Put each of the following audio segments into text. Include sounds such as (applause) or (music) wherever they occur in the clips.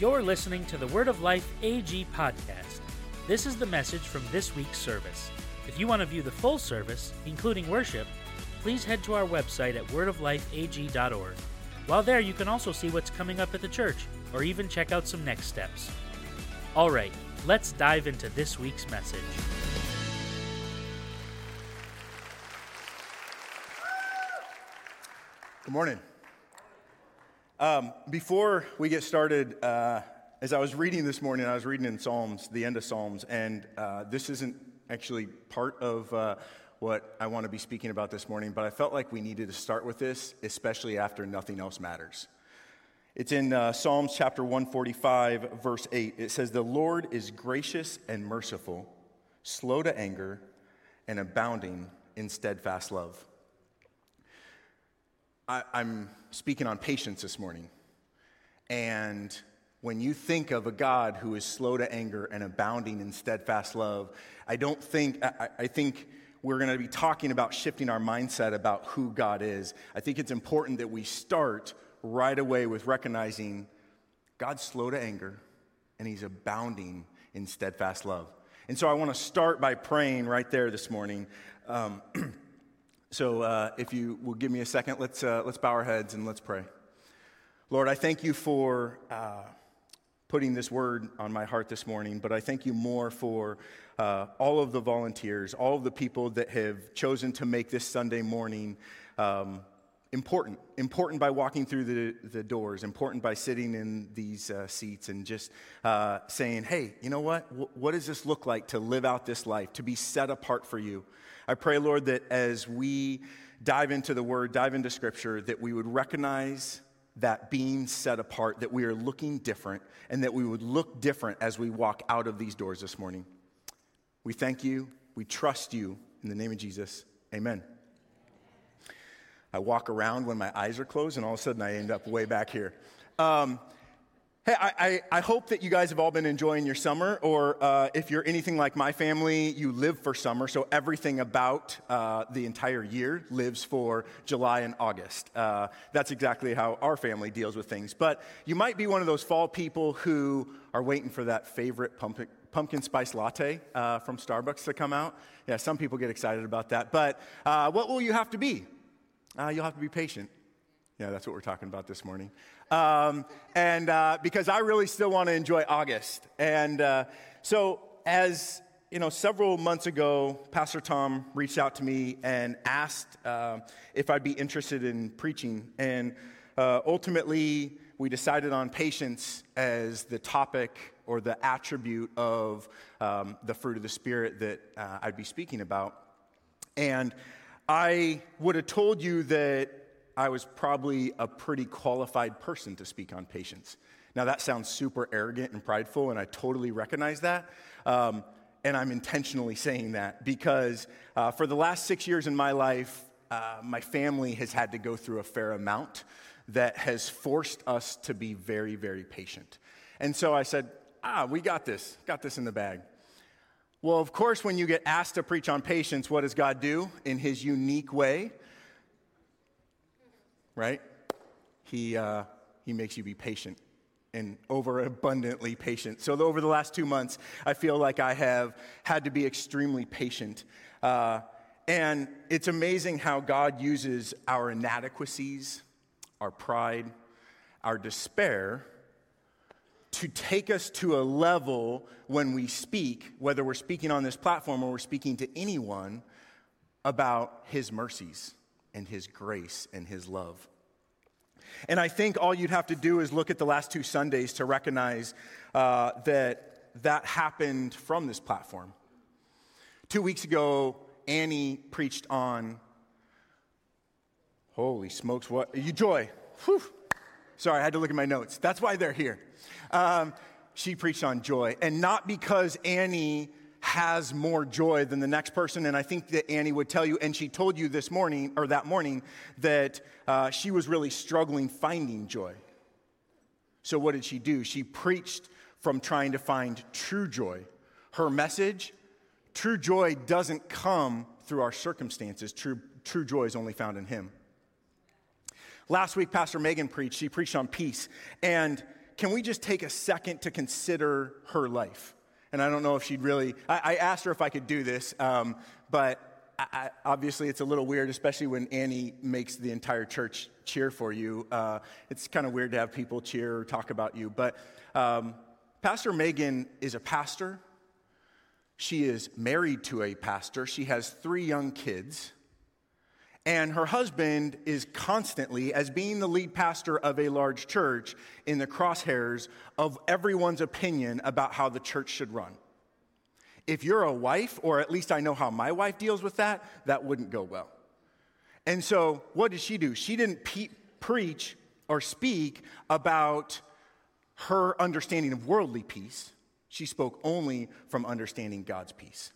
You're listening to the Word of Life AG podcast. This is the message from this week's service. If you want to view the full service, including worship, please head to our website at wordoflifeag.org. While there, you can also see what's coming up at the church, or even check out some next steps. All right, let's dive into this week's message. Good morning. Um, before we get started, uh, as I was reading this morning, I was reading in Psalms, the end of Psalms, and uh, this isn't actually part of uh, what I want to be speaking about this morning, but I felt like we needed to start with this, especially after nothing else matters. It's in uh, Psalms chapter 145, verse 8. It says, The Lord is gracious and merciful, slow to anger, and abounding in steadfast love. I, I'm speaking on patience this morning. And when you think of a God who is slow to anger and abounding in steadfast love, I don't think, I, I think we're going to be talking about shifting our mindset about who God is. I think it's important that we start right away with recognizing God's slow to anger and he's abounding in steadfast love. And so I want to start by praying right there this morning. Um, (clears throat) So uh, if you will give me a second, let's, uh, let's bow our heads and let's pray. Lord, I thank you for uh, putting this word on my heart this morning, but I thank you more for uh, all of the volunteers, all of the people that have chosen to make this Sunday morning um, important. Important by walking through the, the doors, important by sitting in these uh, seats and just uh, saying, hey, you know what? W- what does this look like to live out this life, to be set apart for you? I pray, Lord, that as we dive into the word, dive into scripture, that we would recognize that being set apart, that we are looking different, and that we would look different as we walk out of these doors this morning. We thank you. We trust you. In the name of Jesus, amen. I walk around when my eyes are closed, and all of a sudden I end up way back here. Um, Hey, I, I, I, hope that you guys have all been enjoying your summer, or uh, if you're anything like my family, you live for summer, so everything about uh, the entire year lives for July and August. Uh, that's exactly how our family deals with things. But you might be one of those fall people who are waiting for that favorite pumpkin, pumpkin spice latte uh, from Starbucks to come out. Yeah, some people get excited about that. But uh, what will you have to be? Uh, you'll have to be patient. Yeah, that's what we're talking about this morning. Um, and uh, because I really still want to enjoy August. And uh, so, as you know, several months ago, Pastor Tom reached out to me and asked uh, if I'd be interested in preaching. And uh, ultimately, we decided on patience as the topic or the attribute of um, the fruit of the Spirit that uh, I'd be speaking about. And I would have told you that I was probably a pretty qualified person to speak on patience. Now, that sounds super arrogant and prideful, and I totally recognize that. Um, and I'm intentionally saying that because uh, for the last six years in my life, uh, my family has had to go through a fair amount that has forced us to be very, very patient. And so I said, ah, we got this, got this in the bag. Well, of course, when you get asked to preach on patience, what does God do in his unique way? right? He, uh, he makes you be patient and overabundantly patient. So, over the last two months, I feel like I have had to be extremely patient. Uh, and it's amazing how God uses our inadequacies, our pride, our despair to take us to a level when we speak, whether we're speaking on this platform or we're speaking to anyone, about His mercies and His grace and His love. And I think all you'd have to do is look at the last two Sundays to recognize uh, that that happened from this platform. Two weeks ago, Annie preached on, holy smokes, what? You joy. Whew. Sorry, I had to look at my notes. That's why they're here. Um, she preached on joy. And not because Annie has more joy than the next person. And I think that Annie would tell you, and she told you this morning or that morning, that uh, she was really struggling finding joy. So, what did she do? She preached from trying to find true joy. Her message true joy doesn't come through our circumstances, true, true joy is only found in Him. Last week, Pastor Megan preached. She preached on peace. And can we just take a second to consider her life? And I don't know if she'd really, I, I asked her if I could do this, um, but I, obviously it's a little weird, especially when Annie makes the entire church cheer for you. Uh, it's kind of weird to have people cheer or talk about you. But um, Pastor Megan is a pastor. She is married to a pastor. She has three young kids. And her husband is constantly, as being the lead pastor of a large church, in the crosshairs of everyone's opinion about how the church should run. If you're a wife, or at least I know how my wife deals with that, that wouldn't go well. And so, what did she do? She didn't pe- preach or speak about her understanding of worldly peace. She spoke only from understanding God's peace.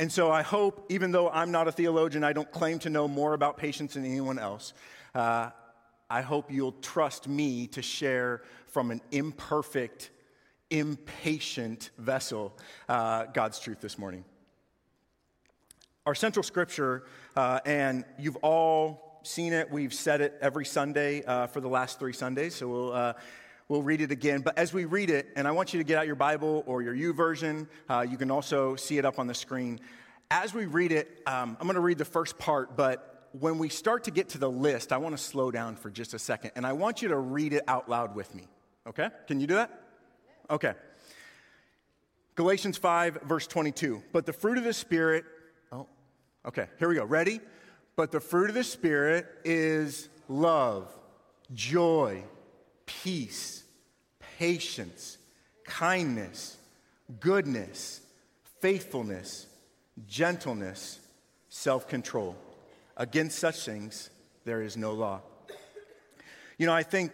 And so I hope, even though I'm not a theologian, I don't claim to know more about patience than anyone else, uh, I hope you'll trust me to share from an imperfect, impatient vessel uh, God's truth this morning. Our central scripture, uh, and you've all seen it, we've said it every Sunday uh, for the last three Sundays, so we'll uh, We'll read it again. But as we read it, and I want you to get out your Bible or your YouVersion, uh, you can also see it up on the screen. As we read it, um, I'm going to read the first part, but when we start to get to the list, I want to slow down for just a second, and I want you to read it out loud with me. Okay? Can you do that? Okay. Galatians 5, verse 22. But the fruit of the Spirit, oh, okay, here we go. Ready? But the fruit of the Spirit is love, joy, peace patience, kindness, goodness, faithfulness, gentleness, self control. Against such things, there is no law. You know, I think.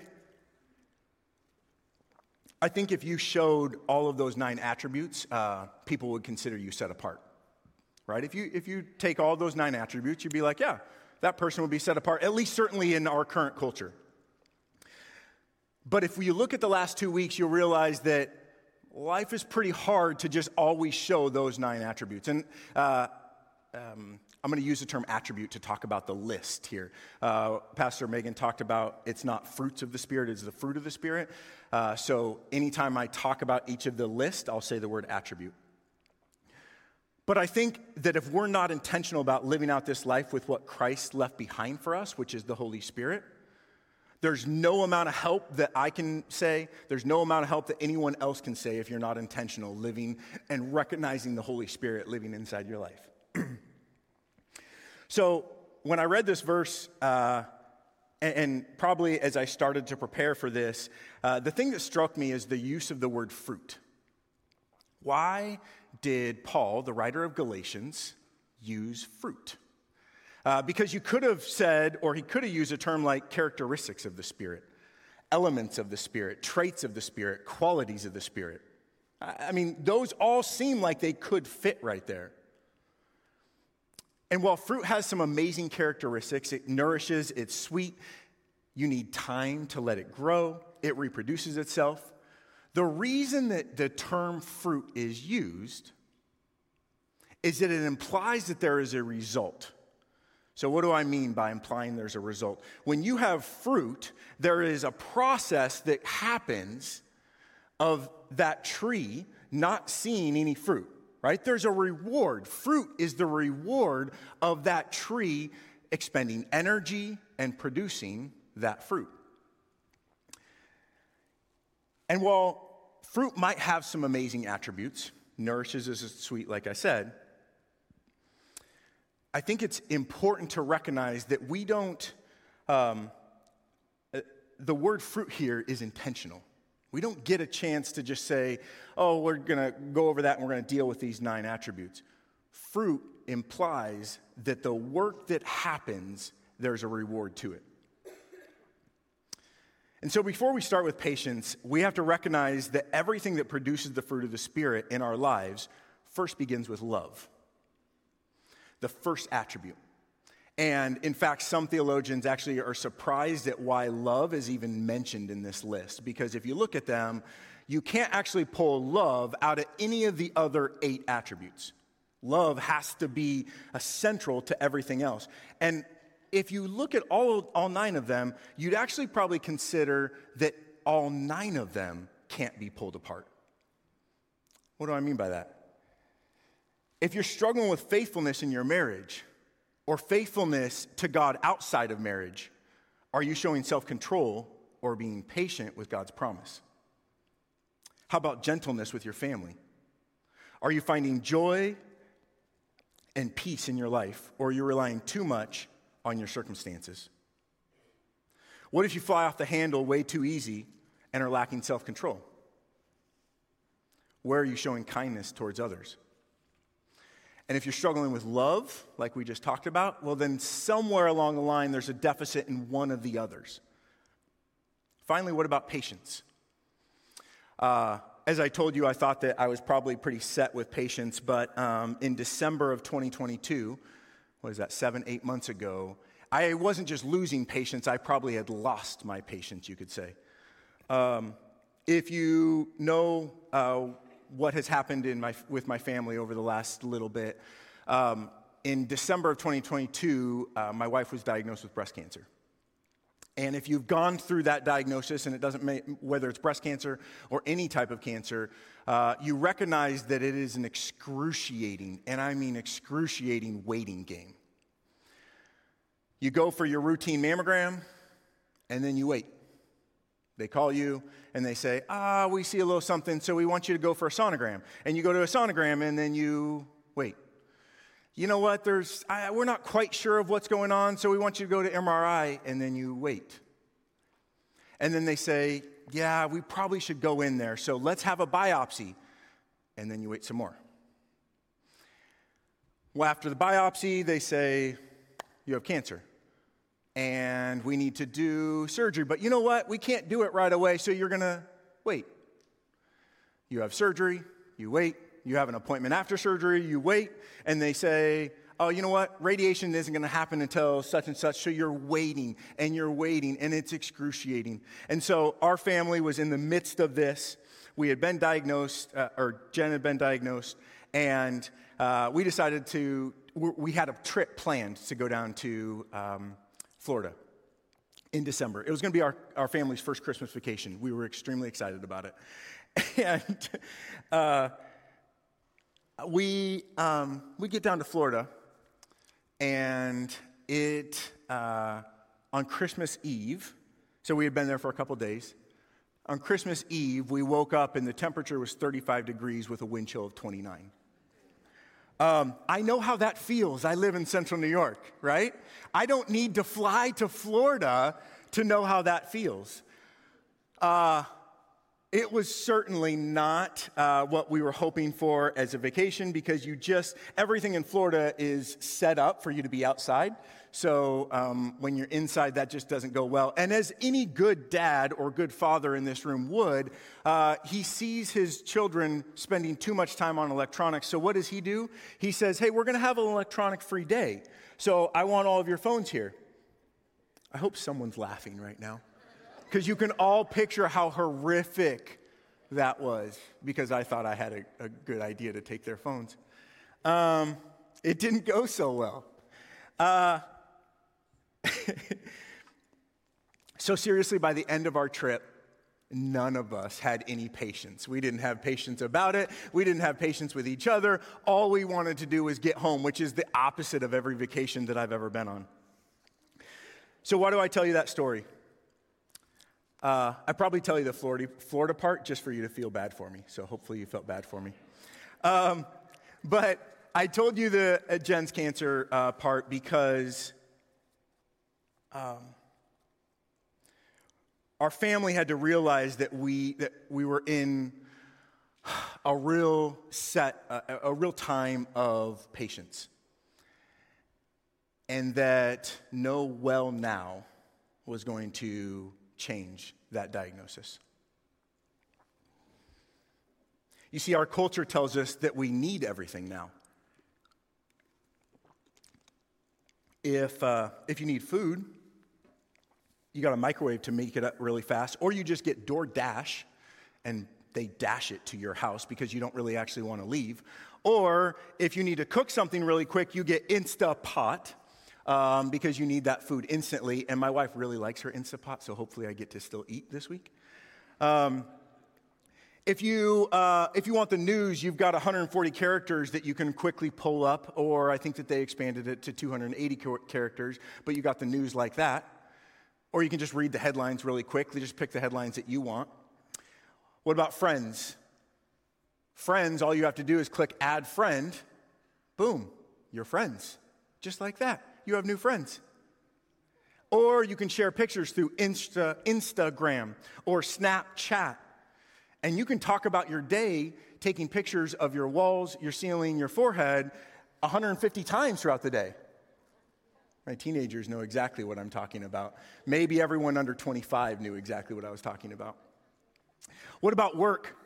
I think if you showed all of those nine attributes, uh, people would consider you set apart, right? If you, if you take all those nine attributes, you'd be like, yeah, that person would be set apart, at least certainly in our current culture. But if you look at the last two weeks, you'll realize that life is pretty hard to just always show those nine attributes. And uh, um, I'm going to use the term attribute to talk about the list here. Uh, Pastor Megan talked about it's not fruits of the Spirit, it's the fruit of the Spirit. Uh, so anytime I talk about each of the list, I'll say the word attribute. But I think that if we're not intentional about living out this life with what Christ left behind for us, which is the Holy Spirit, there's no amount of help that I can say. There's no amount of help that anyone else can say if you're not intentional living and recognizing the Holy Spirit living inside your life. (clears throat) so, when I read this verse, uh, and, and, probably as I started to prepare for this, uh, the thing that struck me is the use of the word fruit. Why did Paul, the writer of Galatians, use fruit? Uh, because you could have said, or he could have used a term like characteristics of the Spirit, elements of the Spirit, traits of the Spirit, qualities of the Spirit. I mean, those all seem like they could fit right there. And while fruit has some amazing characteristics, it nourishes, it's sweet, you need time to let it grow, it reproduces itself. The reason that the term fruit is used is that it implies that there is a result. So, what do I mean by implying there's a result? When you have fruit, there is a process that happens of that tree not seeing any fruit, right? There's a reward. Fruit is the reward of that tree expending energy and producing that fruit. And while fruit might have some amazing attributes, nourishes is sweet, like I said, I think it's important to recognize that we don't, um, uh, the word fruit here is intentional. We don't get a chance to just say, oh, we're going to go over that and we're going to deal with these nine attributes. Fruit implies that the work that happens, there's a reward to it. And so, before we start with patience, we have to recognize that everything that produces the fruit of the Spirit in our lives first begins with love the first attribute. And in fact, some theologians actually are surprised at why love is even mentioned in this list. Because if you look at them, you can't actually pull love out of any of the other eight attributes. Love has to be a central to everything else. And if you look at all, all nine of them, you'd actually probably consider that all nine of them can't be pulled apart. What do I mean by that? If you're struggling with faithfulness in your marriage or faithfulness to God outside of marriage, are you showing self control or being patient with God's promise? How about gentleness with your family? Are you finding joy and peace in your life, or are you relying too much on your circumstances? What if you fly off the handle way too easy and are lacking self control? Where are you showing kindness towards others? And if you're struggling with love, like we just talked about, well, then somewhere along the line there's a deficit in one of the others. Finally, what about patience? Uh, as I told you, I thought that I was probably pretty set with patience, but um, in December of 2022, what is that, seven, eight months ago, I wasn't just losing patience, I probably had lost my patience, you could say. Um, if you know uh, what has happened in my, with my family over the last little bit, um, in December of 2022, uh, my wife was diagnosed with breast cancer. And if you've gone through that diagnosis, and it doesn't make, whether it's breast cancer or any type of cancer, uh, you recognize that it is an excruciating, and I mean excruciating, waiting game. You go for your routine mammogram, and then you wait. They call you and they say, Ah, we see a little something, so we want you to go for a sonogram. And you go to a sonogram, and then you wait you know what, there's, I, we're not quite sure of what's going on, so we want you to go to MRI, and then you wait. And then they say, yeah, we probably should go in there, so let's have a biopsy. And then you wait some more. Well, after the biopsy, they say, you have cancer. And we need to do surgery. But you know what? We can't do it right away, so you're going to wait. You have surgery, you wait, you have an appointment after surgery, you wait, and they say, oh, you know what? Radiation isn't going to happen until such and such. So you're waiting and you're waiting, and it's excruciating. And so our family was in the midst of this. We had been diagnosed, uh, or Jen had been diagnosed, and uh, we decided to, we had a trip planned to go down to um, Florida in December. It was going to be our, our family's first Christmas vacation. We were extremely excited about it. (laughs) And uh, we, um, we get down to Florida, and it, uh, on Christmas Eve, so we had been there for a couple days. On Christmas Eve, we woke up and the temperature was 35 degrees with a wind chill of 29. Um, I know how that feels. I live in central New York, right? I don't need to fly to Florida to know how that feels. Uh, it was certainly not uh, what we were hoping for as a vacation because you just, everything in Florida is set up for you to be outside. So um, when you're inside, that just doesn't go well. And as any good dad or good father in this room would, uh, he sees his children spending too much time on electronics. So what does he do? He says, Hey, we're going to have an electronic free day. So I want all of your phones here. I hope someone's laughing right now because you can all picture how horrific that was because I thought I had a, a good idea to take their phones. Um, it didn't go so well. Uh, (laughs) so, seriously, by the end of our trip, none of us had any patience. We didn't have patience about it. We didn't have patience with each other. All we wanted to do was get home, which is the opposite of every vacation that I've ever been on. So, why do I tell you that story? Uh, I probably tell you the Florida, Florida part just for you to feel bad for me. So hopefully you felt bad for me. Um, but I told you the uh, Jen's cancer uh, part because um, our family had to realize that we that we were in a real set, a, a real time of patience, and that no well now was going to change that diagnosis. You see, our culture tells us that we need everything now. If, uh, if you need food, you got a microwave to make it up really fast, or you just get DoorDash and they dash it to your house because you don't really actually want to leave. Or if you need to cook something really quick, you get Instapot um, because you need that food instantly. And my wife really likes her Instapot, so hopefully I get to still eat this week. Um, if you, uh, if you want the news, you've got 140 characters that you can quickly pull up, or I think that they expanded it to 280 characters, but you got the news like that. Or you can just read the headlines really quickly, just pick the headlines that you want. What about friends? Friends, all you have to do is click add friend. Boom, you're friends. Just like that. You have new friends. Or you can share pictures through Insta, Instagram or Snapchat and you can talk about your day taking pictures of your walls, your ceiling, your forehead 150 times throughout the day. My teenagers know exactly what I'm talking about. Maybe everyone under 25 knew exactly what I was talking about. What about work?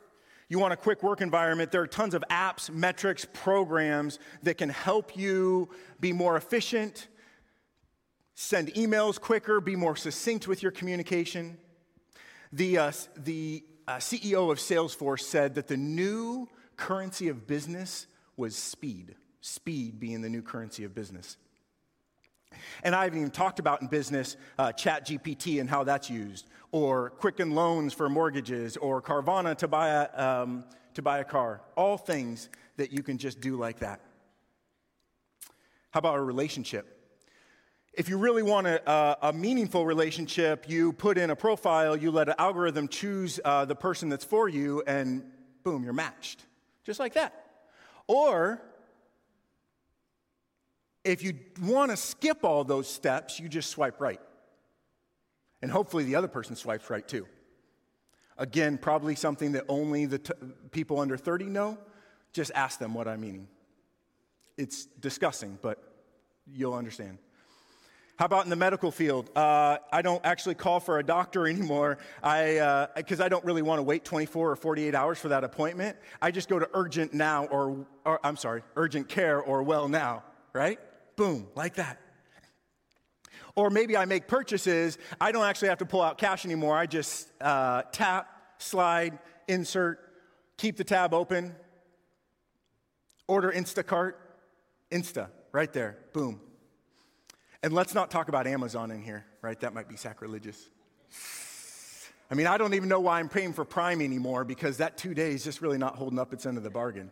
You want a quick work environment? There are tons of apps, metrics, programs that can help you be more efficient, send emails quicker, be more succinct with your communication. The, uh, the uh, CEO of Salesforce said that the new currency of business was speed, speed being the new currency of business. And I haven't even talked about in business uh, Chat GPT and how that's used, or Quicken Loans for mortgages, or Carvana to buy, a, um, to buy a car. All things that you can just do like that. How about a relationship? If you really want a, a, meaningful relationship, you put in a profile, you let an algorithm choose uh, the person that's for you, and boom, you're matched. Just like that. Or, if you want to skip all those steps, you just swipe right. And hopefully the other person swipes right too. Again, probably something that only the t- people under 30 know. Just ask them what I'm meaning. It's disgusting, but you'll understand. How about in the medical field? Uh, I don't actually call for a doctor (laughs) anymore because I, uh, I don't really want to wait 24 or 48 hours for that appointment. I just go to urgent now or, or I'm sorry, urgent care or WellNow, right? Boom, like that. Or maybe I make purchases. I don't actually have to pull out cash anymore. I just uh, tap, slide, insert, keep the tab open, order Instacart, Insta, right there, boom, and let's not talk about Amazon in here, right? That might be sacrilegious. I mean, I don't even know why I'm paying for Prime anymore because that two days just really not holding up its end of the bargain.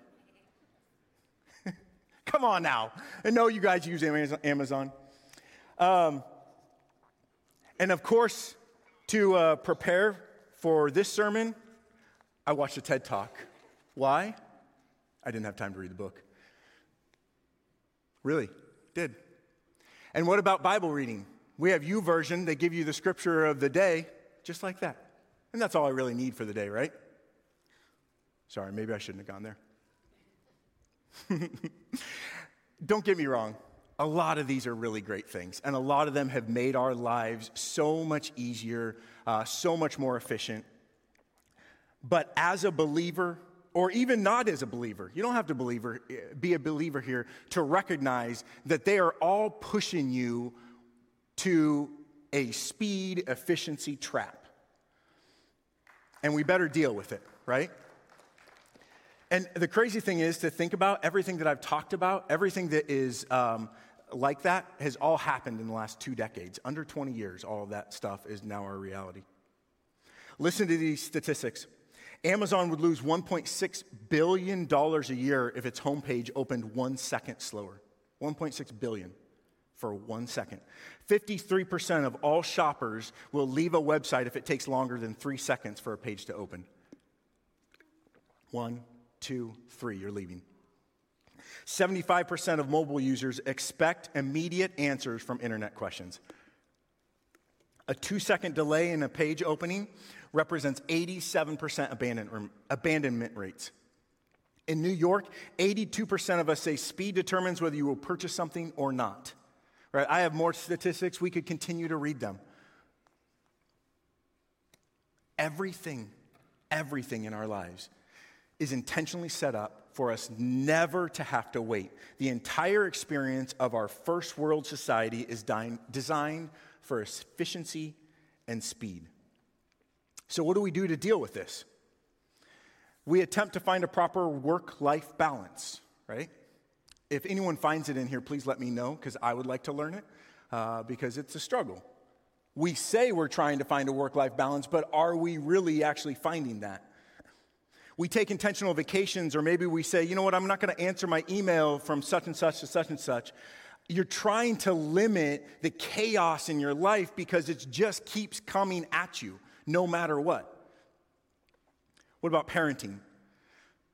Come on now. I know you guys use Amazon. Um, and of course, to uh, prepare for this sermon, I watched a TED Talk. Why? I didn't have time to read the book. Really, did. And what about Bible reading? We have U YouVersion, they give you the scripture of the day, just like that. And that's all I really need for the day, right? Sorry, maybe I shouldn't have gone there. (laughs) Don't get me wrong, a lot of these are really great things, and a lot of them have made our lives so much easier, uh, so much more efficient. But as a believer, or even not as a believer, you don't have to believer, be a believer here to recognize that they are all pushing you to a speed efficiency trap. And we better deal with it, right? And the crazy thing is to think about everything that I've talked about, everything that is um, like that has all happened in the last two decades. Under 20 years, all of that stuff is now our reality. Listen to these statistics. Amazon would lose $1.6 billion a year if its homepage opened one second slower. 1.6 billion for one second. 53% of all shoppers will leave a website if it takes longer than three seconds for a page to open. One, two, three, you're leaving. 75% of mobile users expect immediate answers from internet questions. A two second delay in a page opening represents 87% abandonment rates. In New York, 82% of us say speed determines whether you will purchase something or not. Right? I have more statistics. We could continue to read them. Everything, everything in our lives is intentionally set up for us never to have to wait. The entire experience of our first world society is designed for efficiency and speed. So, what do we do to deal with this? We attempt to find a proper work life balance, right? If anyone finds it in here, please let me know because I would like to learn it uh, because it's a struggle. We say we're trying to find a work life balance, but are we really actually finding that? We take intentional vacations, or maybe we say, you know what, I'm not going to answer my email from such and such to such and such. You're trying to limit the chaos in your life because it just keeps coming at you no matter what. What about parenting?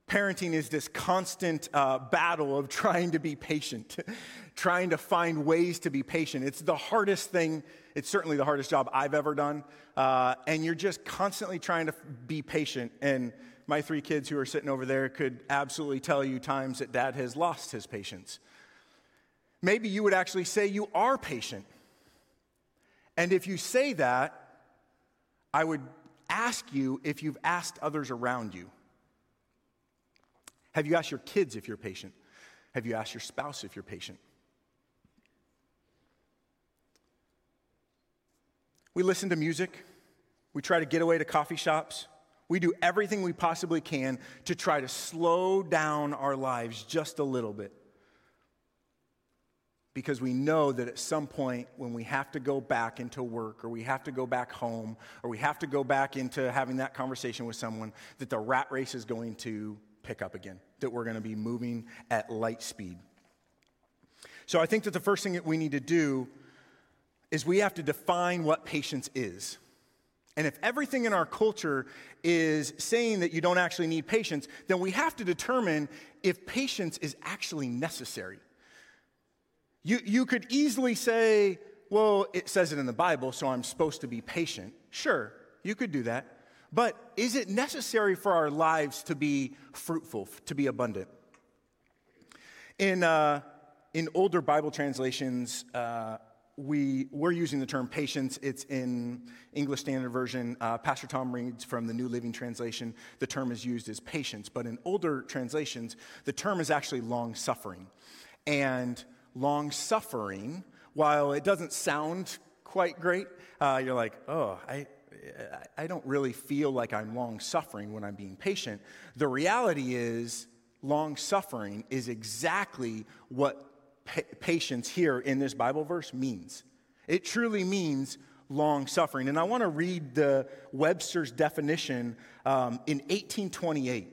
Parenting is this constant uh, battle of trying to be patient, (laughs) trying to find ways to be patient. It's the hardest thing, it's certainly the hardest job I've ever done. Uh, and you're just constantly trying to be patient. And my three kids who are sitting over there could absolutely tell you times that dad has lost his patience. Maybe you would actually say you are patient. And if you say that, I would ask you if you've asked others around you. Have you asked your kids if you're patient? Have you asked your spouse if you're patient? We listen to music. We try to get away to coffee shops. We do everything we possibly can to try to slow down our lives just a little bit. Because we know that at some point, when we have to go back into work, or we have to go back home, or we have to go back into having that conversation with someone, that the rat race is going to pick up again, that we're going to be moving at light speed. So I think that the first thing that we need to do is we have to define what patience is. And if everything in our culture is saying that you don't actually need patience, then we have to determine if patience is actually necessary. You, you could easily say, well, it says it in the Bible, so I'm supposed to be patient. Sure, you could do that. But is it necessary for our lives to be fruitful, to be abundant? In, uh, in older Bible translations, uh, we, we're using the term patience. It's in English Standard Version. Uh, Pastor Tom reads from the New Living Translation. The term is used as patience. But in older translations, the term is actually long suffering. And long suffering, while it doesn't sound quite great, uh, you're like, oh, I, I don't really feel like I'm long suffering when I'm being patient. The reality is, long suffering is exactly what pa- patience here in this Bible verse means. It truly means long suffering. And I want to read the Webster's definition um, in 1828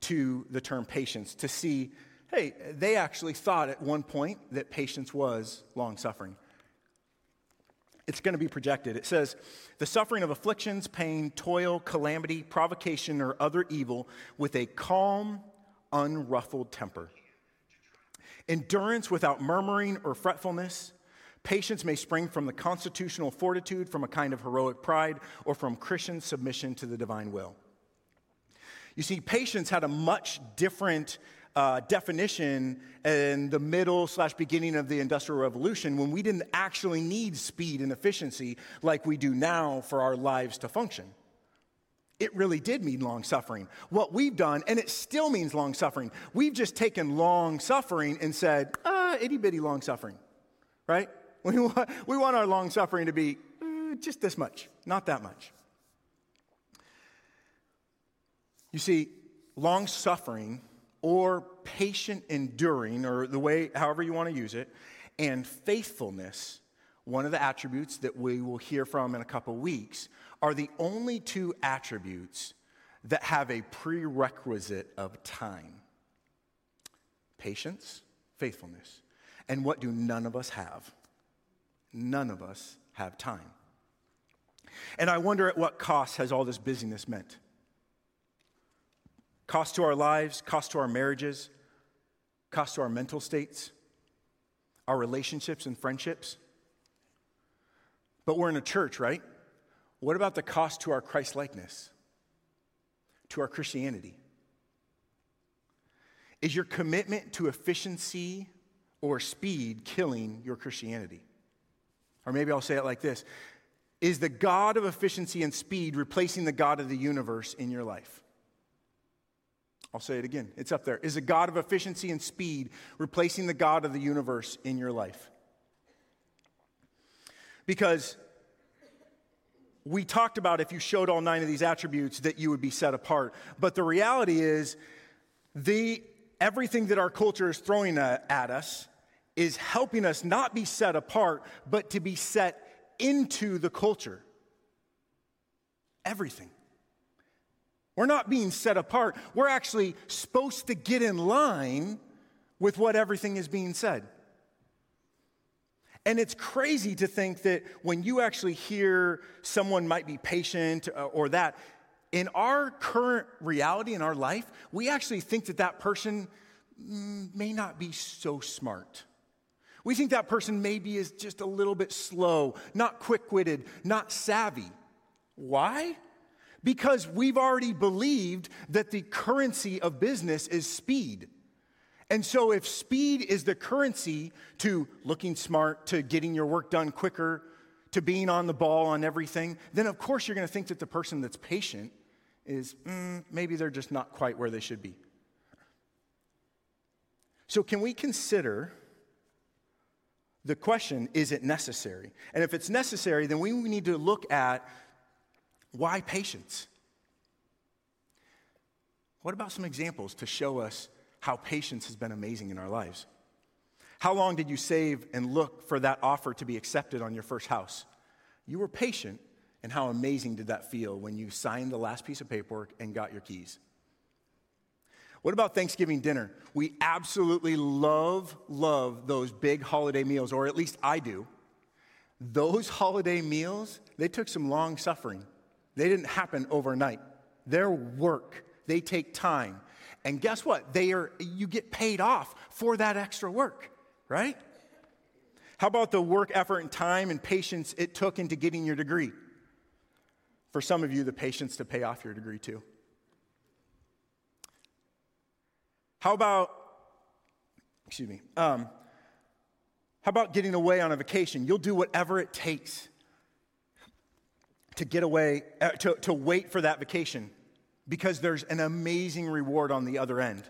to the term patience to see hey, they actually thought at one point that patience was long suffering it's going to be projected. It says, the suffering of afflictions, pain, toil, calamity, provocation, or other evil with a calm, unruffled temper. Endurance without murmuring or fretfulness. Patience may spring from the constitutional fortitude, from a kind of heroic pride, or from Christian submission to the divine will. You see, patience had a much different uh, definition in the middle slash beginning of the Industrial Revolution when we didn't actually need speed and efficiency like we do now for our lives to function. It really did mean long suffering. What we've done, and it still means long suffering, we've just taken long suffering and said, ah, itty bitty long suffering, right? (laughs) We want, we want our long suffering to be uh, just this much, not that much. You see, long suffering or patient enduring, or the way, however you want to use it, and faithfulness, one of the attributes that we will hear from in a couple weeks, are the only two attributes that have a prerequisite of time patience, faithfulness. And what do none of us have? None of us have time. And I wonder at what cost has all this busyness meant? cost to our lives, cost to our marriages, cost to our mental states, our relationships and friendships. But we're in a church, right? What about the cost to our Christ likeness, to our Christianity? Is your commitment to efficiency or speed killing your Christianity? Or maybe I'll say it like this Is the God of efficiency and speed replacing the God of the universe in your life? I'll say it again. It's up there. Is a God of efficiency and speed replacing the God of the universe in your life? Because we talked about if you showed all nine of these attributes that you would be set apart. But the reality is, the, everything that our culture is throwing at us is helping us not be set apart, but to be set into the culture. Everything. We're not being set apart. We're actually supposed to get in line with what everything is being said. And it's crazy to think that when you actually hear someone might be patient uh, or that, in our current reality in our life, we actually think that that person may not be so smart. We think that person maybe is just a little bit slow, not quick witted, not savvy. Why? Because we've already believed that the currency of business is speed. And so, if speed is the currency to looking smart, to getting your work done quicker, to being on the ball on everything, then of course you're going to think that the person that's patient is mm, maybe they're just not quite where they should be. So, can we consider the question is it necessary? And if it's necessary, then we need to look at why patience? What about some examples to show us how patience has been amazing in our lives? How long did you save and look for that offer to be accepted on your first house? You were patient, and how amazing did that feel when you signed the last piece of paperwork and got your keys? What about Thanksgiving dinner? We absolutely love, love those big holiday meals, or at least I do. Those holiday meals, they took some long suffering. They didn't happen overnight. They're work, they take time. And guess what? They are, you get paid off for that extra work, right? How about the work, effort, and time and patience it took into getting your degree? For some of you, the patience to pay off your degree too. How about, excuse me, um, how about getting away on a vacation? You'll do whatever it takes to get away, uh, to, to wait for that vacation because there's an amazing reward on the other end,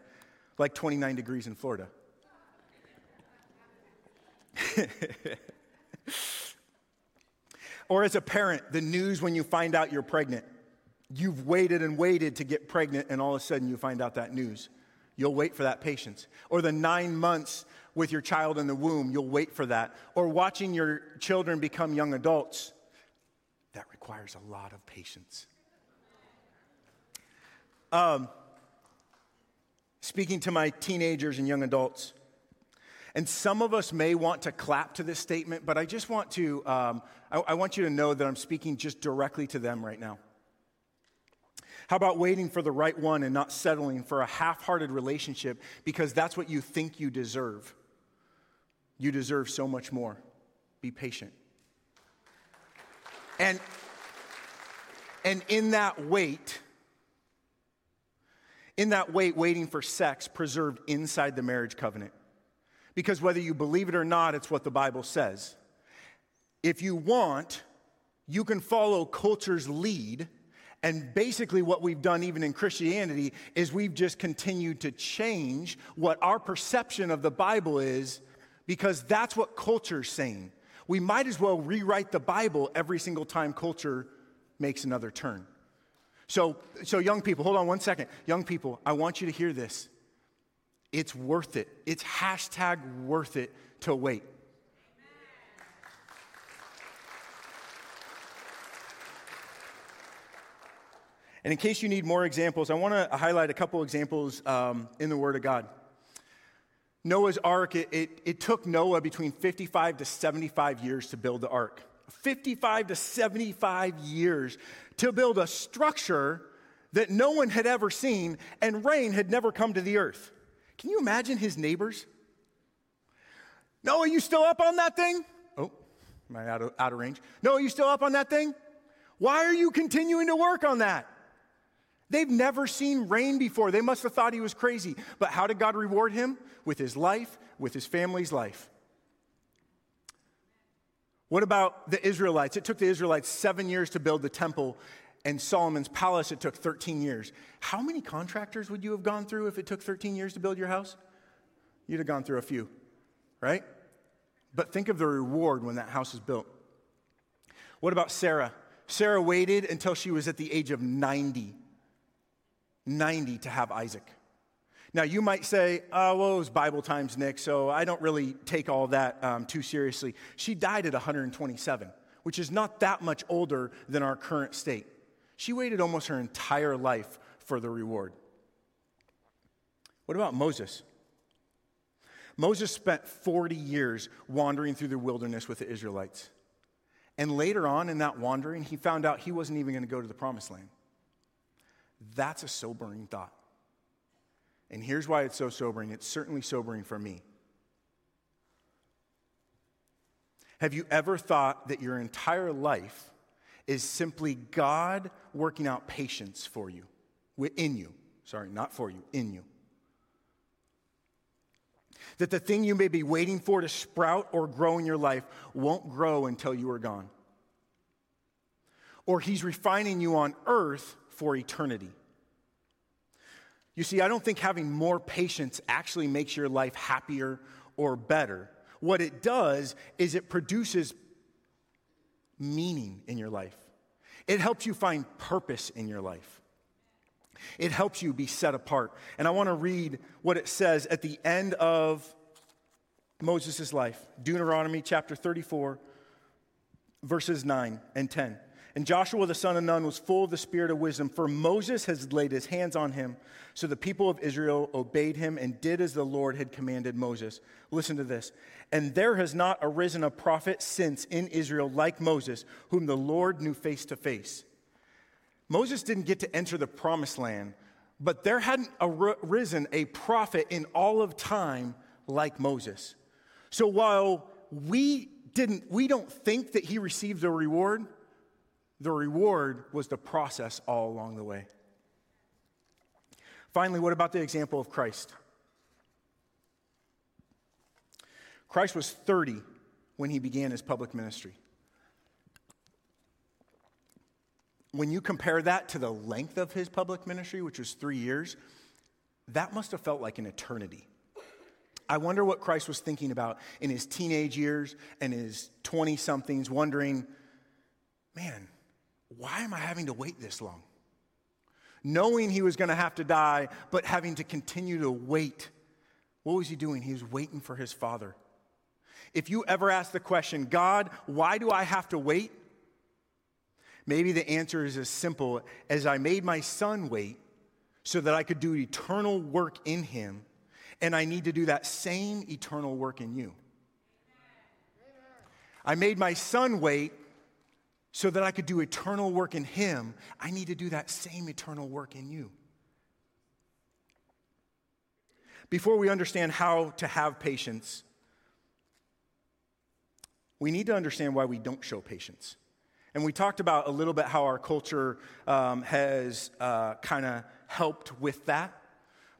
like 29 degrees in Florida. (laughs) or as a parent, the news when you find out you're pregnant. You've waited and waited to get pregnant, and all of a sudden you find out that news. You'll wait for that patience. Or the nine months with your child in the womb, you'll wait for that. Or watching your children become young adults. That requires a lot of patience. Um, speaking to my teenagers and young adults, and some of us may want to clap to this statement, but I just want to, um, I, I want you to know that I'm speaking just directly to them right now. How about waiting for the right one and not settling for a half hearted relationship because that's what you think you deserve? You deserve so much more. Be patient. And, and in that wait, in that wait, waiting for sex preserved inside the marriage covenant. Because whether you believe it or not, it's what the Bible says. If you want, you can follow culture's lead. And basically, what we've done, even in Christianity, is we've just continued to change what our perception of the Bible is because that's what culture's saying. We might as well rewrite the Bible every single time culture makes another turn. So, so young people, hold on one second. Young people, I want you to hear this. It's worth it. It's hashtag worth it to wait. And in case you need more examples, I want to highlight a couple examples um, in the Word of God. Noah's ark, it, it, it, took Noah between 55 to 75 years to build the ark. 55 to 75 years to build a structure that no one had ever seen and rain had never come to the earth. Can you imagine his neighbors? Noah, you still up on that thing? Oh, am I out of, out of range? Noah, are you still up on that thing? Why are you continuing to work on that? They've never seen rain before. They must have thought he was crazy. But how did God reward him? With his life, with his family's life. What about the Israelites? It took the Israelites seven years to build the temple, and Solomon's palace, it took 13 years. How many contractors would you have gone through if it took 13 years to build your house? You'd have gone through a few, right? But think of the reward when that house is built. What about Sarah? Sarah waited until she was at the age of 90. 90 to have Isaac. Now, you might say, oh, well, it was Bible times, Nick, so I don't really take all that um, too seriously. She died at 127. which is not that much older than our current state. She waited almost her entire life for the reward. What about Moses? Moses spent 40 years wandering through the wilderness with the Israelites. And later on in that wandering, he found out he wasn't even going to go to the promised land. That's a sobering thought. And here's why it's so sobering it's certainly sobering for me. Have you ever thought that your entire life is simply God working out patience for you, in you? Sorry, not for you, in you. That the thing you may be waiting for to sprout or grow in your life won't grow until you are gone. Or He's refining you on earth for eternity. You see, I don't think having more patience actually makes your life happier or better. What it does is it produces meaning in your life, it helps you find purpose in your life. It helps you be set apart. And I want to read what it says at the end of Moses' life Deuteronomy chapter 34, verses 9 and 10. And Joshua the son of Nun was full of the spirit of wisdom, for Moses has laid his hands on him. So the people of Israel obeyed him and did as the Lord had commanded Moses. Listen to this. And there has not arisen a prophet since in Israel like Moses, whom the Lord knew face to face. Moses didn't get to enter the promised land, but there hadn't arisen a prophet in all of time like Moses. So while we didn't we don't think that he received a reward, the reward was the process all along the way. Finally, what about the example of Christ? Christ was 30 when he began his public ministry. When you compare that to the length of his public ministry, which was three years, that must have felt like an eternity. I wonder what Christ was thinking about in his teenage years and his 20 somethings, wondering, man, why am I having to wait this long? Knowing he was going to have to die, but having to continue to wait. What was he doing? He was waiting for his father. If you ever ask the question, God, why do I have to wait? Maybe the answer is as simple as I made my son wait so that I could do eternal work in him, and I need to do that same eternal work in you. I made my son wait so that I could do eternal work in Him, I need to do that same eternal work in you. Before we understand how to have patience, we need to understand why we don't show patience. And we talked about a little bit how our culture um, has uh, kind of helped with that.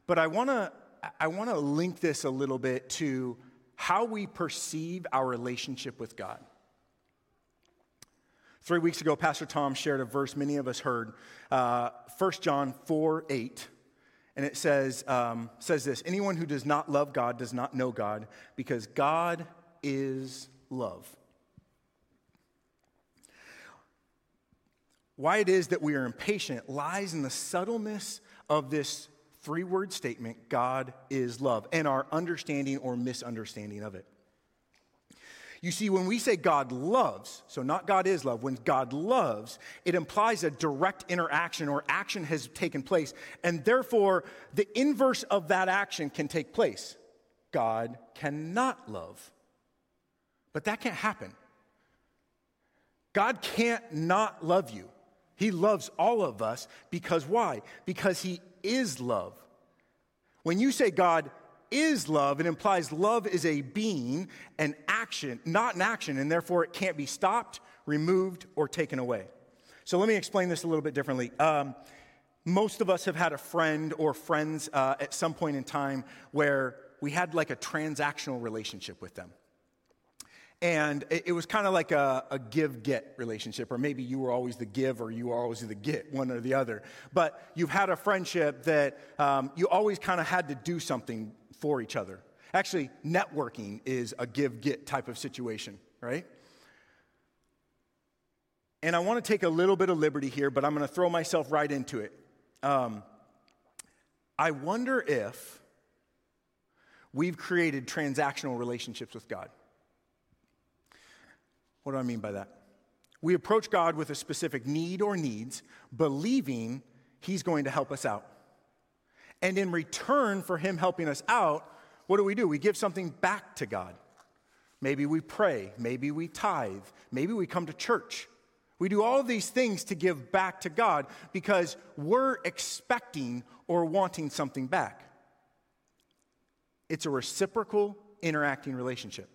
But I want to I want to link this a little bit to how we perceive our relationship with God. Three weeks ago, Pastor Tom shared a verse many of us heard, uh, 1 John 4 8. And it says, um, says this Anyone who does not love God does not know God, because God is love. Why it is that we are impatient lies in the subtleness of this three word statement God is love, and our understanding or misunderstanding of it. You see, when we say God loves, so not God is love, when God loves, it implies a direct interaction or action has taken place. And therefore, the inverse of that action can take place. God cannot love. But that can't happen. God can't not love you. He loves all of us because why? Because He is love. When you say God is love, it implies love is a being, an action, not an action, and therefore it can't be stopped, removed, or taken away. So let me explain this a little bit differently. Um, most of us have had a friend or friends uh, at some point in time where we had like a transactional relationship with them. And it, was kind of like a, a give get relationship, or maybe you were always the give or you were always the get, one or the other. But you've had a friendship that um, you always kind of had to do something for each other. Actually, networking is a give get type of situation, right? And I want to take a little bit of liberty here, but I'm going to throw myself right into it. Um, I wonder if we've created transactional relationships with God. What do I mean by that? We approach God with a specific need or needs, believing He's going to help us out. And in return for Him helping us out, what do we do? We give something back to God. Maybe we pray, maybe we tithe, maybe we come to church. We do all these things to give back to God because we're expecting or wanting something back. It's a reciprocal interacting relationship.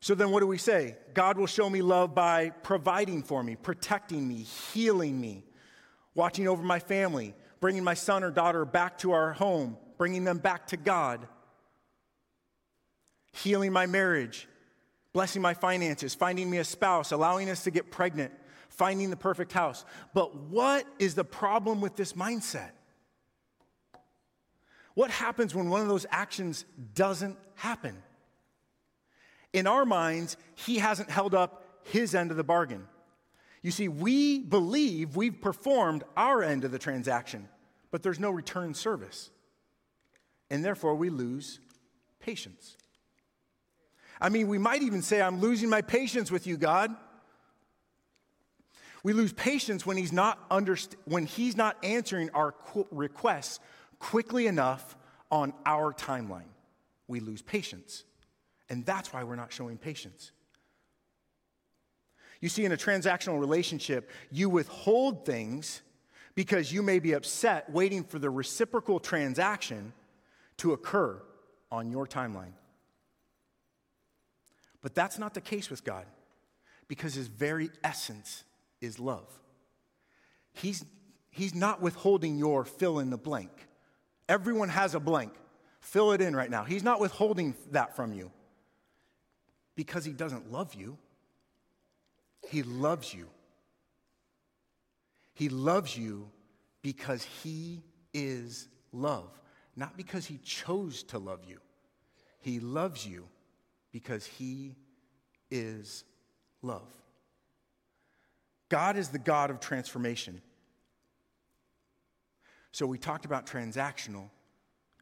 So then, what do we say? God will show me love by providing for me, protecting me, healing me, watching over my family, bringing my son or daughter back to our home, bringing them back to God, healing my marriage, blessing my finances, finding me a spouse, allowing us to get pregnant, finding the perfect house. But what is the problem with this mindset? What happens when one of those actions doesn't happen? In our minds, he hasn't held up his end of the bargain. You see, we believe we've performed our end of the transaction, but there's no return service. And therefore, we lose patience. I mean, we might even say, I'm losing my patience with you, God. We lose patience when he's not, underst- when he's not answering our qu- requests quickly enough on our timeline. We lose patience. And that's why we're not showing patience. You see, in a transactional relationship, you withhold things because you may be upset waiting for the reciprocal transaction to occur on your timeline. But that's not the case with God because his very essence is love. He's, he's not withholding your fill in the blank. Everyone has a blank. Fill it in right now. He's not withholding that from you because he doesn't love you. He loves you. He loves you because he is love, not because he chose to love you. He loves you because he is love. God is the God of transformation. So we talked about transactional.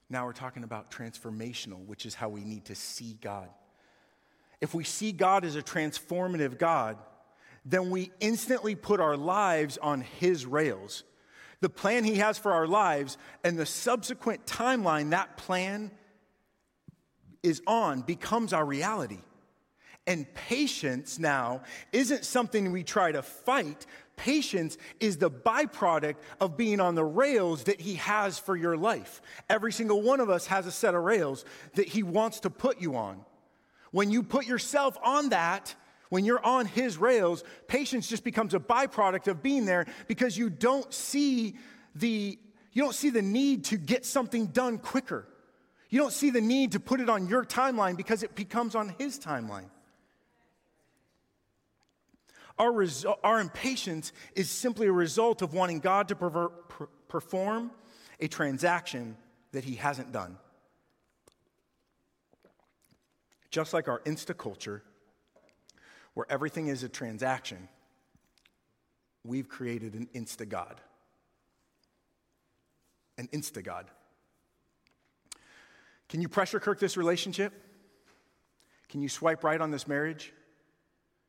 Now we're talking about transformational, which is how we need to see God. If we see God as a transformative God, then we instantly put our lives on His rails. The plan He has for our lives and the subsequent timeline that plan is on becomes our reality. And patience now isn't something we try to fight. Patience is the byproduct of being on the rails that He has for your life. Every single one of us has a set of rails that He wants to put you on. When you put yourself on that, when you're on His rails, patience just becomes a byproduct of being there because you don't see the you don't see the need to get something done quicker. You don't see the need to put it on your timeline because it becomes on His timeline. Our, resu- our impatience is simply a result of wanting God to pervert, per- perform a transaction that He hasn't done. Just like our insta culture, where everything is a transaction, we've created an insta God. An insta God. Can you pressure cook this relationship? Can you swipe right on this marriage?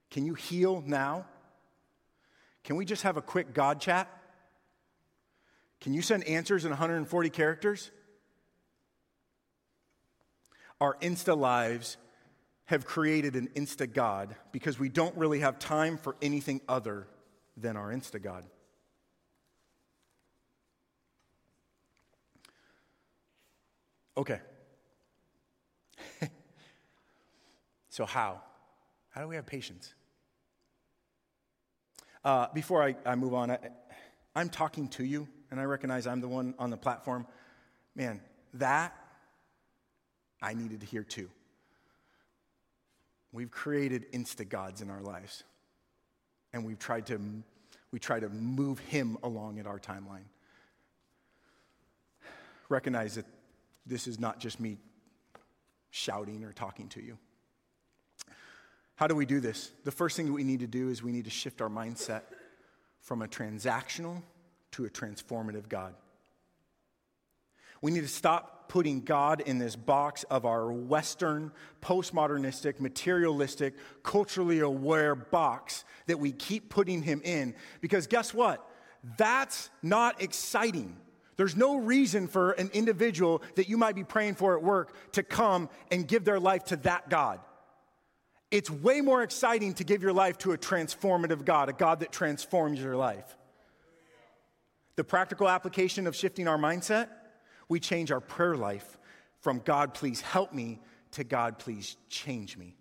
Can you heal now? Can we just have a quick God chat? Can you send answers in 140 characters? Our Insta lives have created an Insta God because we don't really have time for anything other than our Insta God. Okay. (laughs) so, how? How do we have patience? Uh, before I, I, move on, I, I'm talking to you, and I recognize I'm the one on the platform. Man, that I needed to hear too. We've created insta gods in our lives, and we've tried to we try to move him along at our timeline. Recognize that this is not just me shouting or talking to you. How do we do this? The first thing that we need to do is we need to shift our mindset from a transactional to a transformative God. We need to stop putting God in this box of our Western, postmodernistic, materialistic, culturally aware box that we keep putting him in. Because guess what? That's not exciting. There's no reason for an individual that you might be praying for at work to come and give their life to that God. It's way more exciting to give your life to a transformative God, a God that transforms your life. The practical application of shifting our mindset, we change our prayer life from God, please help me, to God, please change me.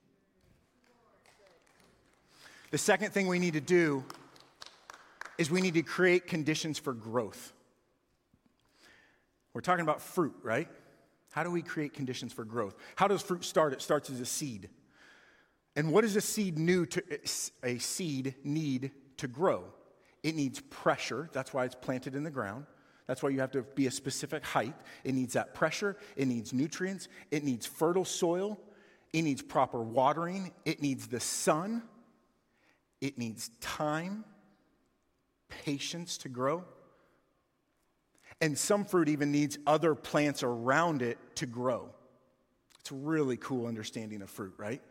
The second thing we need to do is we need to create conditions for growth. We're talking about fruit, right? How do we create conditions for growth? How does fruit start? It starts as a seed. And what does a seed new to a seed need to grow? It needs pressure. That's why it's planted in the ground. That's why you have to be a specific height. It needs that pressure. It needs nutrients. It needs fertile soil. It needs proper watering. It needs the sun. It needs time, patience to grow. And some fruit even needs other plants around it to grow. It's a really cool understanding of fruit, right?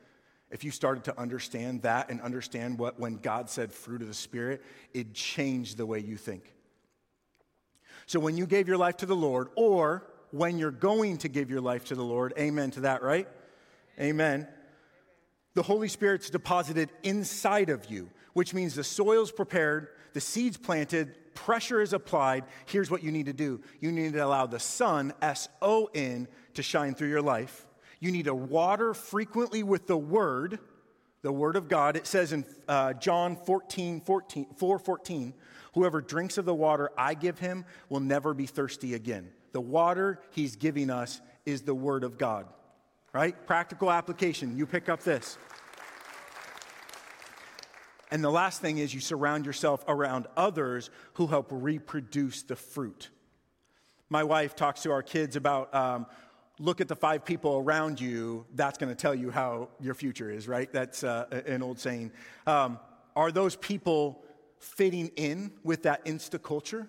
If you started to understand that and understand what when God said fruit of the Spirit, it changed the way you think. So when you gave your life to the Lord, or when you're going to give your life to the Lord, amen to that, right? Amen. The Holy Spirit's deposited inside of you, which means the soil's prepared, the seed's planted, pressure is applied. Here's what you need to do you need to allow the sun, S O N, to shine through your life. You need to water frequently with the word, the word of God. It says in uh, John 14, 14, 4 14, whoever drinks of the water I give him will never be thirsty again. The water he's giving us is the word of God, right? Practical application. You pick up this. And the last thing is you surround yourself around others who help reproduce the fruit. My wife talks to our kids about um, look at the five people around you, that's going to tell you how your future is, right? That's uh, an old saying. Um, are those people fitting in with that insta culture,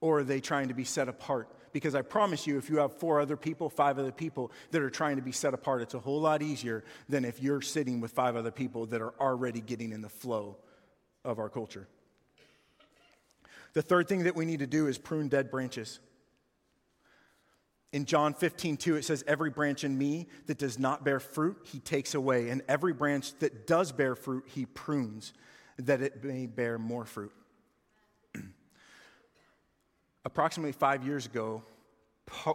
or are they trying to be set apart? Because I promise you, if you have four other people, five other people that are trying to be set apart, it's a whole lot easier than if you're sitting with five other people that are already getting in the flow of our culture. The third thing that we need to do is prune dead branches. In John 15, 2, it says, Every branch in me that does not bear fruit, he takes away. And every branch that does bear fruit, he prunes, that it may bear more fruit. (clears throat) Approximately five years ago,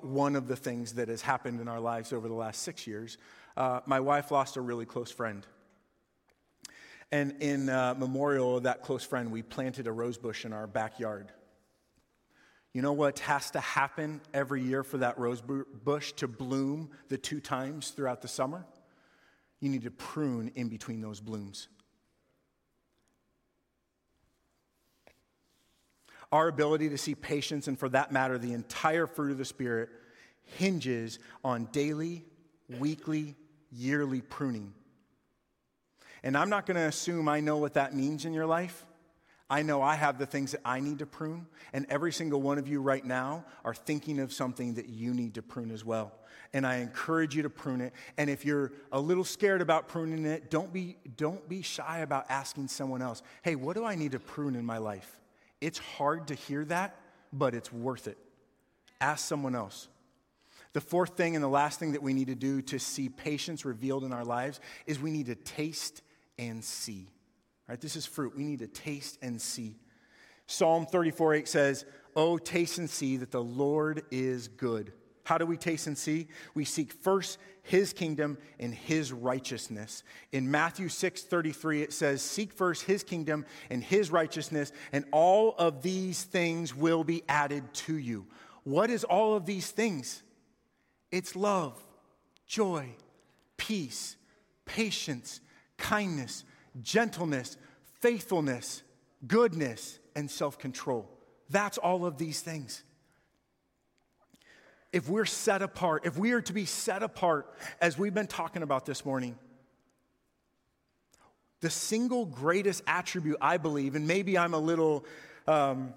one of the things that has happened in our lives over the last six years, uh, my wife lost a really close friend. And in uh, memorial of that close friend, we planted a rose bush in our backyard. You know what has to happen every year for that rose bush to bloom the two times throughout the summer? You need to prune in between those blooms. Our ability to see patience, and for that matter, the entire fruit of the Spirit, hinges on daily, weekly, yearly pruning. And I'm not going to assume I know what that means in your life. I know I have the things that I need to prune, and every single one of you right now are thinking of something that you need to prune as well. And I encourage you to prune it. And if you're a little scared about pruning it, don't be, don't be shy about asking someone else, hey, what do I need to prune in my life? It's hard to hear that, but it's worth it. Ask someone else. The fourth thing and the last thing that we need to do to see patience revealed in our lives is we need to taste and see. Right? This is fruit. We need to taste and see. Psalm 34 8 says, Oh, taste and see that the Lord is good. How do we taste and see? We seek first his kingdom and his righteousness. In Matthew 6 33, it says, Seek first his kingdom and his righteousness, and all of these things will be added to you. What is all of these things? It's love, joy, peace, patience, kindness gentleness, faithfulness, goodness, and self control. That's all of these things. If we're set apart, if we are to be set apart, as we've been talking about this morning, the single greatest attribute I believe, and maybe I'm a little, um,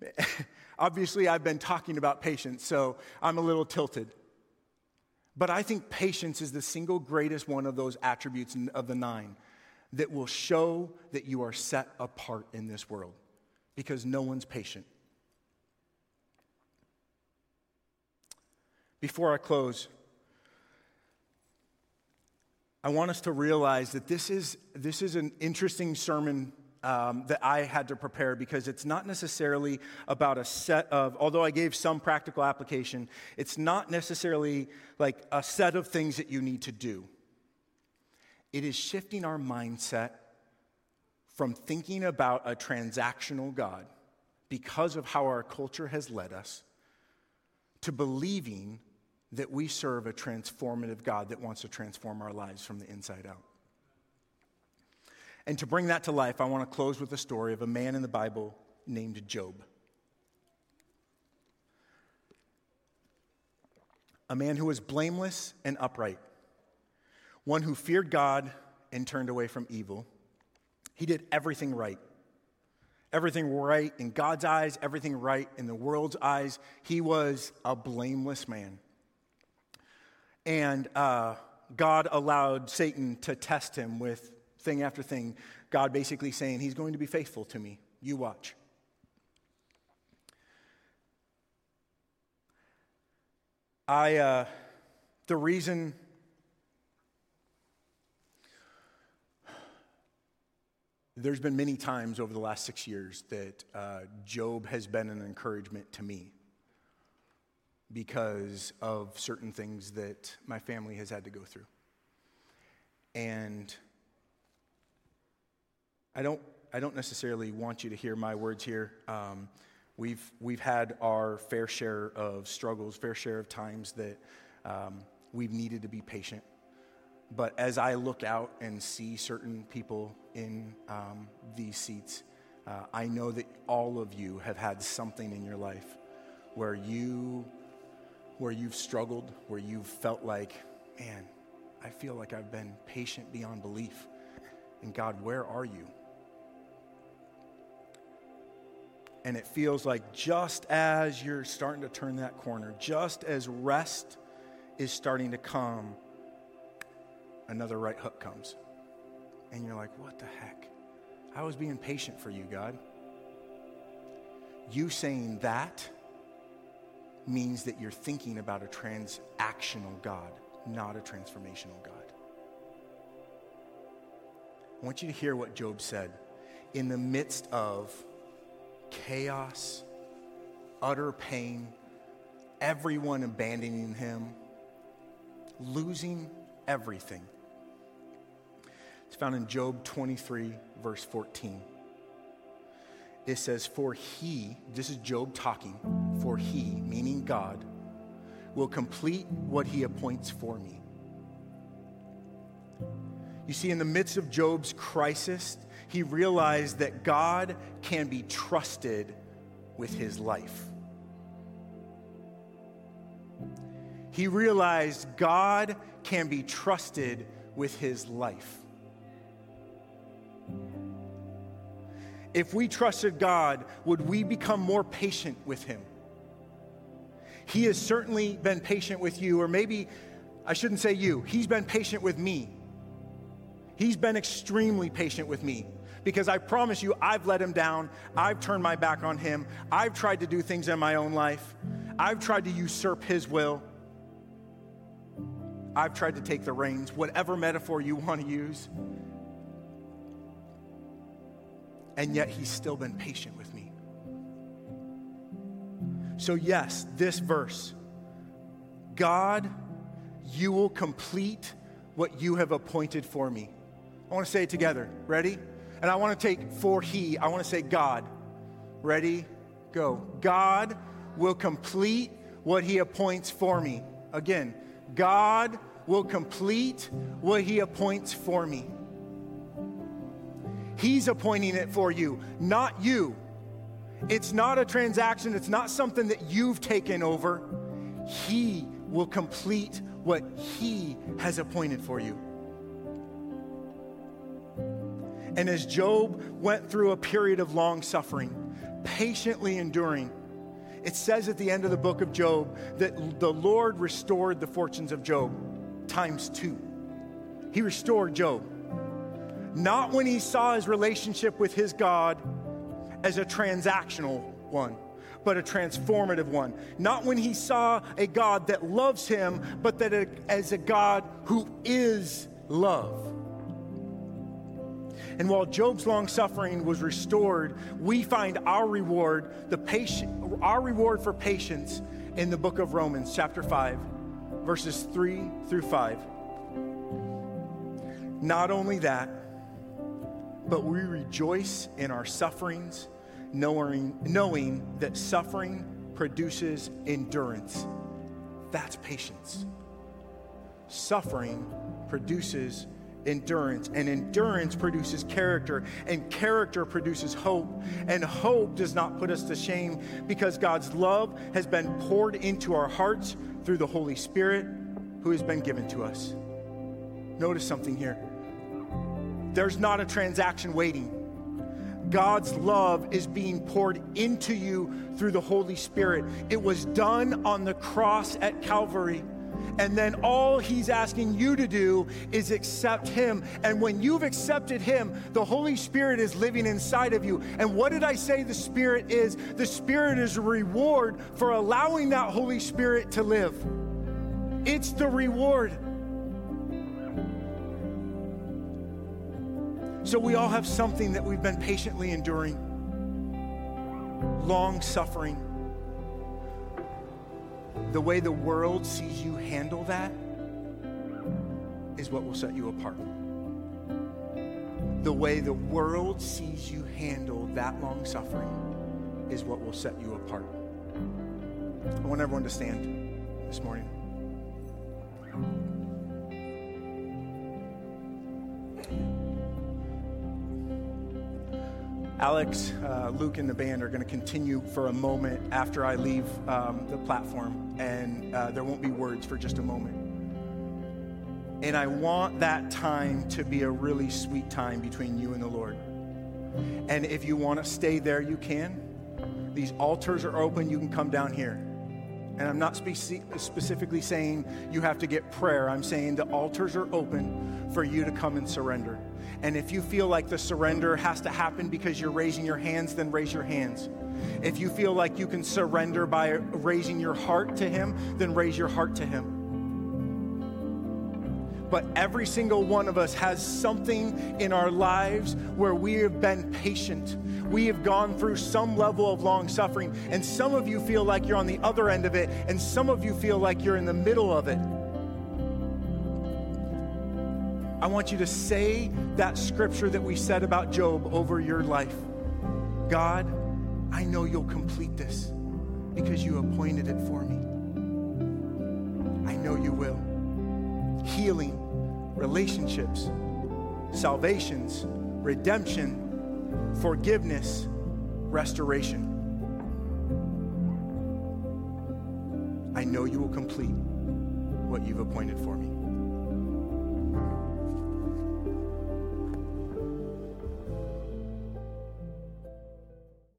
(laughs) Obviously, I've been talking about patience, so I'm a little tilted. But I think patience is the single greatest one of those attributes of the nine that will show that you are set apart in this world because no one's patient. Before I close, I want us to realize that this is, this is an interesting sermon um, that I had to prepare because it's not necessarily about a set of, although I gave some practical application, it's not necessarily like a set of things that you need to do. It is shifting our mindset from thinking about a transactional God because of how our culture has led us to believing that we serve a transformative God that wants to transform our lives from the inside out. And to bring that to life, I want to close with a story of a man in the Bible named Job. A man who was blameless and upright, one who feared God and turned away from evil. He did everything right. Everything right in God's eyes, everything right in the world's eyes. He was a blameless man. And uh, God allowed Satan to test him with thing after thing. God basically saying, He's going to be faithful to me. You watch. I, uh, the reason there's been many times over the last six years that uh, Job has been an encouragement to me because of certain things that my family has had to go through. And I don't, I don't necessarily want you to hear my words here. Um, we've, we've had our fair share of struggles, fair share of times that um, we've needed to be patient. But as I look out and see certain people in um, these seats, uh, I know that all of you have had something in your life where you where you've struggled, where you've felt like, man, I feel like I've been patient beyond belief. And God, where are you? And it feels like just as you're starting to turn that corner, just as rest is starting to come, another right hook comes. And you're like, what the heck? I was being patient for you, God. You saying that means that you're thinking about a transactional God, not a transformational God. I want you to hear what Job said. In the midst of chaos, utter pain, everyone abandoning him, losing everything. It's found in Job 23, verse 14 it says, For he, this is Job talking, for he, meaning God, will complete what he appoints for me. You see, in the midst of Job's crisis, he realized that God can be trusted with his life. He realized God can be trusted with his life. if we trusted God, would we become more patient with Him? He has certainly been patient with you, or maybe I shouldn't say you, He's been patient with me. He's been extremely patient with me because I promise you, I've let Him down. I've turned my back on Him. I've tried to do things in my own life. I've tried to usurp His will. I've tried to take the reins, whatever metaphor you want to use and yet he's still been patient with me. So, yes, this verse God, you will complete what you have appointed for me. I want to say it together. Ready? And I want to take for he, I want to say God. Ready? Go. God will complete what he appoints for me. Again, God will complete what he appoints for me. He's appointing it for you, not you. It's not a transaction, it's not something that you've taken over. He will complete what He has appointed for you. And as Job went through a period of long suffering, patiently enduring, It says at the end of the book of Job that the Lord restored the fortunes of Job times two. He restored Job. Not when he saw his relationship with his God as a transactional one, but a transformative one. Not when he saw a God that loves him, but that as a God who is love. And while Job's long suffering was restored, we find our reward, the patient, our reward for patience in the book of Romans, chapter 5, verses 3 through 5. Not only that, but we rejoice in our sufferings, knowing, knowing that suffering produces endurance. That's patience. Suffering produces endurance, and endurance produces character, and character produces hope. And hope does not put us to shame because God's love has been poured into our hearts through the Holy Spirit who has been given to us. Notice something here there's not a transaction waiting. God's love is being poured into you through the Holy Spirit. It was done on the cross at Calvary. And then all he's asking you to do is accept him. And when you've accepted him, the Holy Spirit is living inside of you. And what did I say the Spirit is? The Spirit is a reward for allowing that Holy Spirit to live. It's the reward. So we all have something that we've been patiently enduring, long suffering the way the world sees you handle that is what will set you apart. The way the world sees you handle that long suffering is what will set you apart. I want everyone to stand this morning. Alex, uh, Luke, and the band are going to continue for a moment after I leave um, the platform, and uh, there won't be words for just a moment. And I want that time to be a really sweet time between you and the Lord. And if you want to stay there, you can. These altars are open, you can come down here. And I'm not spe- specifically saying you have to get prayer, I'm saying the altars are open for you to come and surrender. And if you feel like the surrender has to happen because you're raising your hands, then raise your hands. If you feel like you can surrender by raising your heart to Him, then raise your heart to Him. But every single one of us has something in our lives where we have been patient. We have gone through some level of long suffering. And some of you feel like you're on the other end of it, and some of you feel like you're in the middle of it. I want you to say that scripture that we said about Job over your life. God, I know you'll complete this because you appointed it for me. I know you will. Healing, relationships, salvations, redemption, forgiveness, restoration. I know you will complete what you've appointed for me.